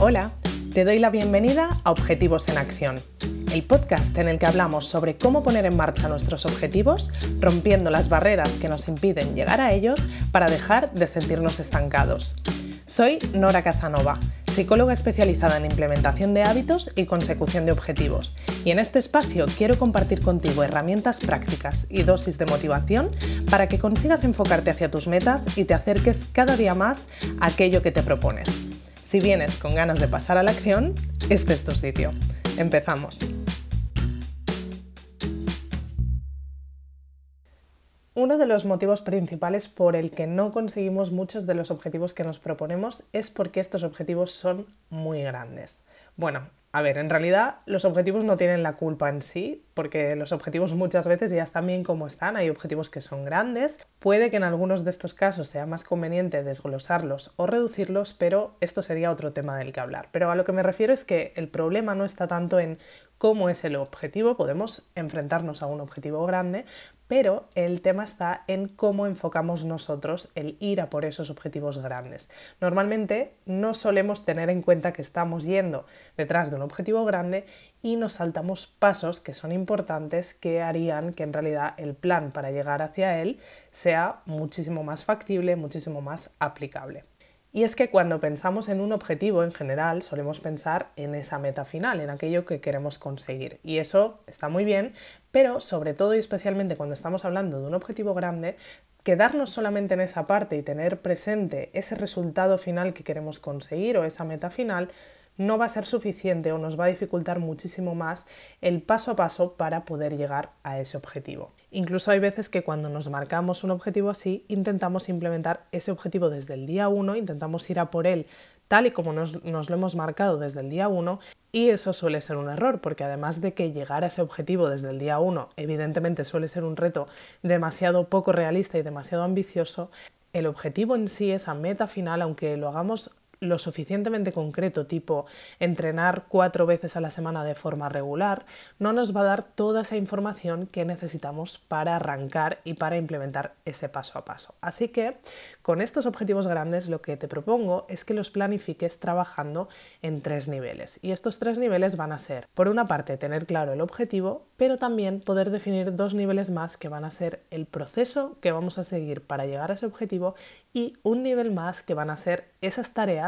Hola, te doy la bienvenida a Objetivos en Acción, el podcast en el que hablamos sobre cómo poner en marcha nuestros objetivos, rompiendo las barreras que nos impiden llegar a ellos para dejar de sentirnos estancados. Soy Nora Casanova psicóloga especializada en implementación de hábitos y consecución de objetivos. Y en este espacio quiero compartir contigo herramientas prácticas y dosis de motivación para que consigas enfocarte hacia tus metas y te acerques cada día más a aquello que te propones. Si vienes con ganas de pasar a la acción, este es tu sitio. Empezamos. Uno de los motivos principales por el que no conseguimos muchos de los objetivos que nos proponemos es porque estos objetivos son muy grandes. Bueno, a ver, en realidad los objetivos no tienen la culpa en sí, porque los objetivos muchas veces ya están bien como están, hay objetivos que son grandes, puede que en algunos de estos casos sea más conveniente desglosarlos o reducirlos, pero esto sería otro tema del que hablar. Pero a lo que me refiero es que el problema no está tanto en cómo es el objetivo, podemos enfrentarnos a un objetivo grande, pero el tema está en cómo enfocamos nosotros el ir a por esos objetivos grandes. Normalmente no solemos tener en cuenta que estamos yendo detrás de un objetivo grande y nos saltamos pasos que son importantes que harían que en realidad el plan para llegar hacia él sea muchísimo más factible, muchísimo más aplicable. Y es que cuando pensamos en un objetivo en general solemos pensar en esa meta final, en aquello que queremos conseguir. Y eso está muy bien, pero sobre todo y especialmente cuando estamos hablando de un objetivo grande, quedarnos solamente en esa parte y tener presente ese resultado final que queremos conseguir o esa meta final no va a ser suficiente o nos va a dificultar muchísimo más el paso a paso para poder llegar a ese objetivo. Incluso hay veces que cuando nos marcamos un objetivo así, intentamos implementar ese objetivo desde el día 1, intentamos ir a por él tal y como nos, lo hemos marcado desde el día 1 y eso suele ser un error porque además de que llegar a ese objetivo desde el día 1 evidentemente suele ser un reto demasiado poco realista y demasiado ambicioso, el objetivo en sí, esa meta final, aunque lo hagamos lo suficientemente concreto, tipo entrenar cuatro veces a la semana de forma regular, no nos va a dar toda esa información que necesitamos para arrancar y para implementar ese paso a paso. Así que con estos objetivos grandes lo que te propongo es que los planifiques trabajando en tres niveles. Y estos tres niveles van a ser, por una parte, tener claro el objetivo, pero también poder definir dos niveles más que van a ser el proceso que vamos a seguir para llegar a ese objetivo y un nivel más que van a ser esas tareas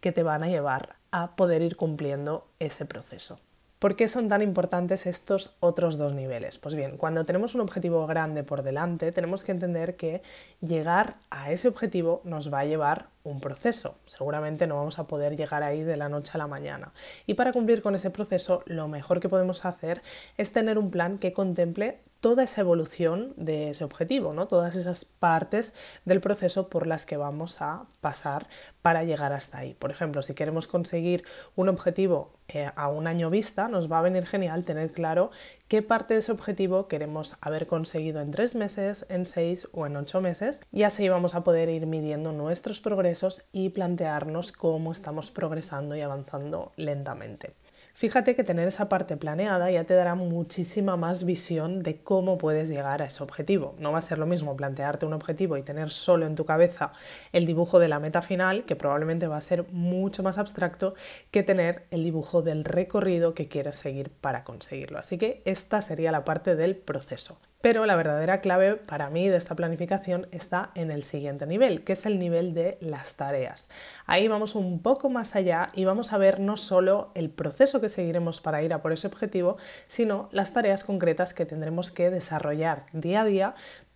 que te van a llevar a poder ir cumpliendo ese proceso. ¿Por qué son tan importantes estos otros dos niveles? Pues bien, cuando tenemos un objetivo grande por delante, tenemos que entender que llegar a ese objetivo nos va a llevar un proceso. Seguramente no vamos a poder llegar ahí de la noche a la mañana. Y para cumplir con ese proceso, lo mejor que podemos hacer es tener un plan que contemple toda esa evolución de ese objetivo, ¿no? todas esas partes del proceso por las que vamos a pasar para llegar hasta ahí. Por ejemplo, si queremos conseguir un objetivo eh, a un año vista, nos va a venir genial tener claro qué parte de ese objetivo queremos haber conseguido en tres meses, en seis o en ocho meses y así vamos a poder ir midiendo nuestros progresos y plantearnos cómo estamos progresando y avanzando lentamente. Fíjate que tener esa parte planeada ya te dará muchísima más visión de cómo puedes llegar a ese objetivo. No va a ser lo mismo plantearte un objetivo y tener solo en tu cabeza el dibujo de la meta final, que probablemente va a ser mucho más abstracto que tener el dibujo del recorrido que quieres seguir para conseguirlo. Así que esta sería la parte del proceso. Pero la verdadera clave para mí de esta planificación está en el siguiente nivel, que es el nivel de las tareas. Ahí vamos un poco más allá y vamos a ver no solo el proceso que seguiremos para ir a por ese objetivo, sino las tareas concretas que tendremos que desarrollar día a día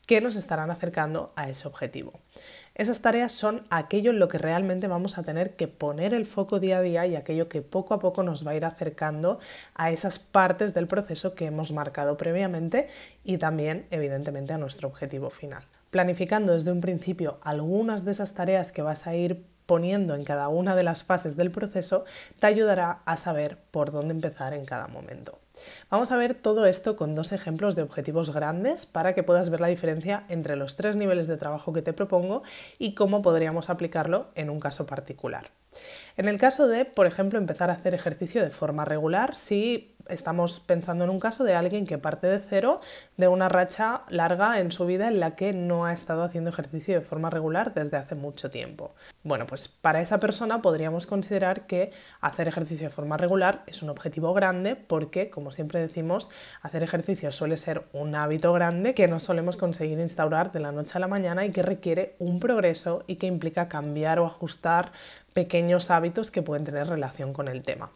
que nos estarán acercando a ese objetivo. Esas tareas son aquello en lo que realmente vamos a tener que poner el foco día a día y aquello que poco a poco nos va a ir acercando a esas partes del proceso que hemos marcado previamente y también evidentemente a nuestro objetivo final. Planificando desde un principio algunas de esas tareas que vas a ir poniendo en cada una de las fases del proceso te ayudará a saber por dónde empezar en cada momento. Vamos a ver todo esto con dos ejemplos de objetivos grandes para que puedas ver la diferencia entre los tres niveles de trabajo que te propongo y cómo podríamos aplicarlo en un caso particular. En el caso de, por ejemplo, empezar a hacer ejercicio de forma regular, si estamos pensando en un caso de alguien que parte de cero, de una racha larga en su vida en la que no ha estado haciendo ejercicio de forma regular desde hace mucho tiempo. Bueno, pues para esa persona podríamos considerar que hacer ejercicio de forma regular es un objetivo grande porque, como siempre decimos, hacer ejercicio suele ser un hábito grande que no solemos conseguir instaurar de la noche a la mañana y que requiere un progreso y que implica cambiar o ajustar pequeños hábitos que pueden tener relación con el tema.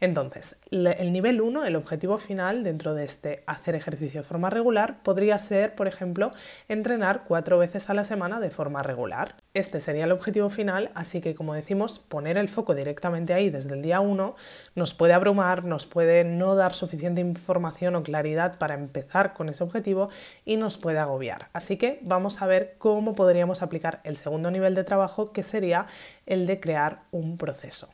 Entonces, el nivel 1, el objetivo final dentro de este hacer ejercicio de forma regular, podría ser, por ejemplo, entrenar cuatro veces a la semana de forma regular. Este sería el objetivo final, así que como decimos, poner el foco directamente ahí desde el día 1 nos puede abrumar, nos puede no dar suficiente información o claridad para empezar con ese objetivo y nos puede agobiar. Así que vamos a ver cómo podríamos aplicar el segundo nivel de trabajo, que sería el de crear un proceso.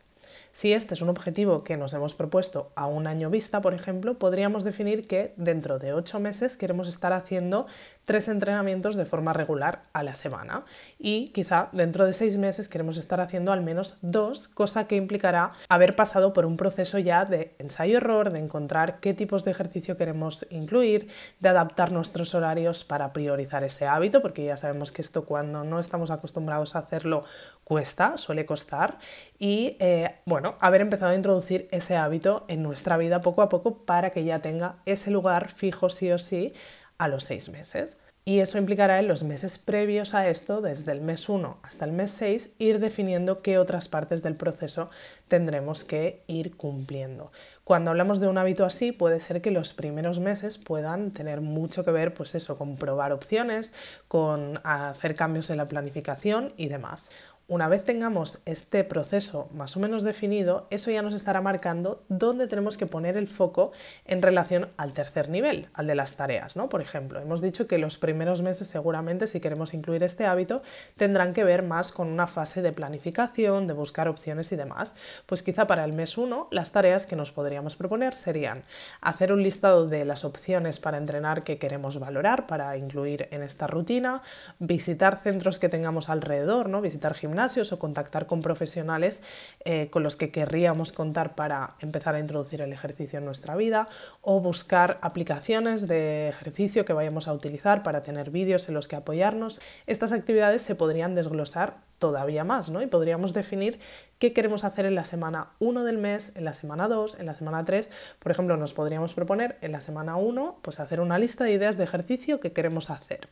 Si este es un objetivo que nos hemos propuesto a un año vista, por ejemplo, podríamos definir que dentro de ocho meses queremos estar haciendo tres entrenamientos de forma regular a la semana. Y quizá dentro de seis meses queremos estar haciendo al menos dos, cosa que implicará haber pasado por un proceso ya de ensayo-error, de encontrar qué tipos de ejercicio queremos incluir, de adaptar nuestros horarios para priorizar ese hábito, porque ya sabemos que esto cuando no estamos acostumbrados a hacerlo cuesta, suele costar, y eh, bueno, haber empezado a introducir ese hábito en nuestra vida poco a poco para que ya tenga ese lugar fijo sí o sí a los seis meses. Y eso implicará en los meses previos a esto, desde el mes 1 hasta el mes 6, ir definiendo qué otras partes del proceso tendremos que ir cumpliendo. Cuando hablamos de un hábito así, puede ser que los primeros meses puedan tener mucho que ver, pues eso, con probar opciones, con hacer cambios en la planificación y demás. Una vez tengamos este proceso más o menos definido, eso ya nos estará marcando dónde tenemos que poner el foco en relación al tercer nivel, al de las tareas, ¿no? Por ejemplo, hemos dicho que los primeros meses seguramente si queremos incluir este hábito tendrán que ver más con una fase de planificación, de buscar opciones y demás. Pues quizá para el mes 1 las tareas que nos podríamos proponer serían hacer un listado de las opciones para entrenar que queremos valorar, para incluir en esta rutina, visitar centros que tengamos alrededor, ¿no? Visitar gimnasios o contactar con profesionales eh, con los que querríamos contar para empezar a introducir el ejercicio en nuestra vida o buscar aplicaciones de ejercicio que vayamos a utilizar para tener vídeos en los que apoyarnos. Estas actividades se podrían desglosar todavía más, ¿no? Y podríamos definir qué queremos hacer en la semana 1 del mes, en la semana 2, en la semana 3. Por ejemplo, nos podríamos proponer en la semana 1 pues hacer una lista de ideas de ejercicio que queremos hacer.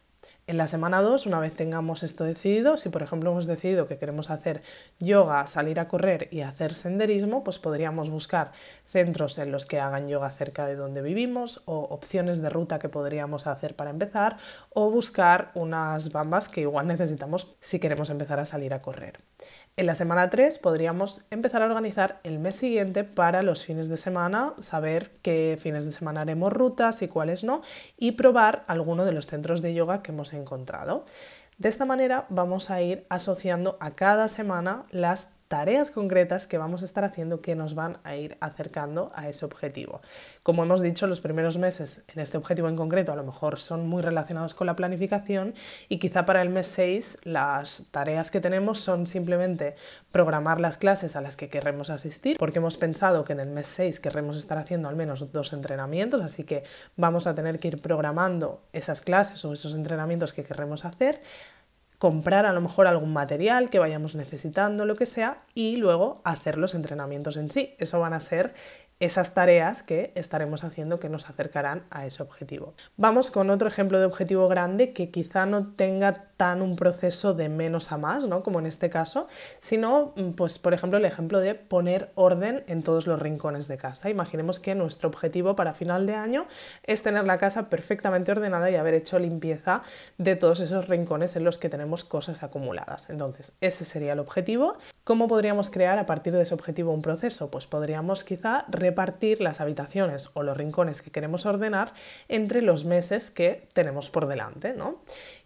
En la semana 2, una vez tengamos esto decidido, si por ejemplo hemos decidido que queremos hacer yoga, salir a correr y hacer senderismo, pues podríamos buscar centros en los que hagan yoga cerca de donde vivimos o opciones de ruta que podríamos hacer para empezar o buscar unas bambas que igual necesitamos si queremos empezar a salir a correr. En la semana 3 podríamos empezar a organizar el mes siguiente para los fines de semana, saber qué fines de semana haremos rutas y cuáles no, y probar alguno de los centros de yoga que hemos encontrado. De esta manera vamos a ir asociando a cada semana las tareas concretas que vamos a estar haciendo que nos van a ir acercando a ese objetivo. Como hemos dicho, los primeros meses en este objetivo en concreto a lo mejor son muy relacionados con la planificación y quizá para el mes 6 las tareas que tenemos son simplemente programar las clases a las que queremos asistir, porque hemos pensado que en el mes 6 querremos estar haciendo al menos dos entrenamientos, así que vamos a tener que ir programando esas clases o esos entrenamientos que queremos hacer comprar a lo mejor algún material que vayamos necesitando, lo que sea, y luego hacer los entrenamientos en sí. Eso van a ser esas tareas que estaremos haciendo que nos acercarán a ese objetivo. Vamos con otro ejemplo de objetivo grande que quizá no tenga un proceso de menos a más, ¿no? como en este caso, sino, mm, pues, por ejemplo, el ejemplo de poner orden en todos los rincones de casa. Imaginemos que nuestro objetivo para final de año es tener la casa perfectamente ordenada y haber hecho limpieza de todos esos rincones en los que tenemos cosas acumuladas. Entonces, ese sería el objetivo. ¿Cómo podríamos crear a partir de ese objetivo un proceso? Pues podríamos quizá repartir las habitaciones o los rincones que queremos ordenar entre los meses que tenemos por delante, ¿no?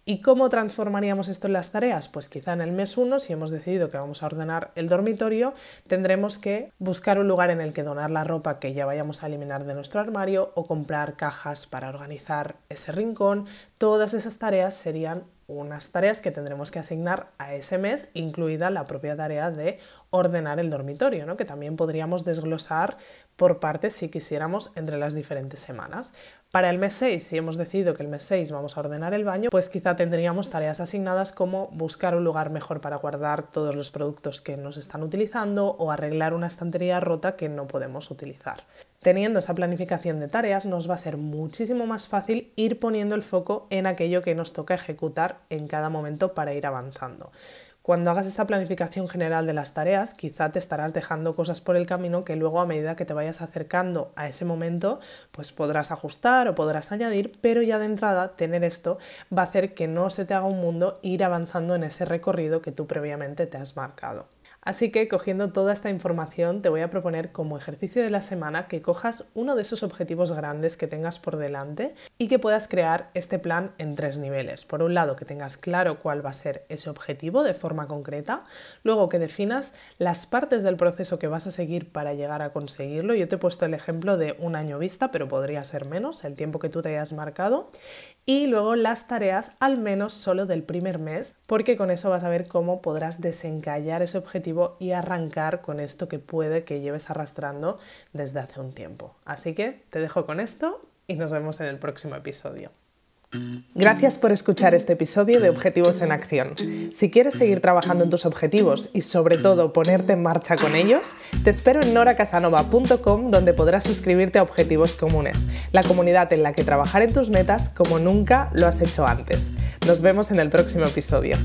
¿Y cómo transformaríamos esto en las tareas? Pues quizá en el mes 1, si hemos decidido que vamos a ordenar el dormitorio, tendremos que buscar un lugar en el que donar la ropa que ya vayamos a eliminar de nuestro armario o comprar cajas para organizar ese rincón. Todas esas tareas serían unas tareas que tendremos que asignar a ese mes, incluida la propia tarea de ordenar el dormitorio, ¿no? que también podríamos desglosar por partes si quisiéramos entre las diferentes semanas. Para el mes 6, si hemos decidido que el mes 6 vamos a ordenar el baño, pues quizá tendríamos tareas asignadas como buscar un lugar mejor para guardar todos los productos que nos están utilizando o arreglar una estantería rota que no podemos utilizar. Teniendo esa planificación de tareas nos va a ser muchísimo más fácil ir poniendo el foco en aquello que nos toca ejecutar en cada momento para ir avanzando. Cuando hagas esta planificación general de las tareas, quizá te estarás dejando cosas por el camino que luego a medida que te vayas acercando a ese momento, pues podrás ajustar o podrás añadir, pero ya de entrada tener esto va a hacer que no se te haga un mundo ir avanzando en ese recorrido que tú previamente te has marcado. Así que cogiendo toda esta información te voy a proponer como ejercicio de la semana que cojas uno de esos objetivos grandes que tengas por delante y que puedas crear este plan en tres niveles. Por un lado, que tengas claro cuál va a ser ese objetivo de forma concreta, luego que definas las partes del proceso que vas a seguir para llegar a conseguirlo. Yo te he puesto el ejemplo de un año vista, pero podría ser menos, el tiempo que tú te hayas marcado. Y luego las tareas al menos solo del primer mes, porque con eso vas a ver cómo podrás desencallar ese objetivo y arrancar con esto que puede que lleves arrastrando desde hace un tiempo. Así que te dejo con esto y nos vemos en el próximo episodio. Gracias por escuchar este episodio de Objetivos en Acción. Si quieres seguir trabajando en tus objetivos y sobre todo ponerte en marcha con ellos, te espero en noracasanova.com donde podrás suscribirte a Objetivos Comunes, la comunidad en la que trabajar en tus metas como nunca lo has hecho antes. Nos vemos en el próximo episodio.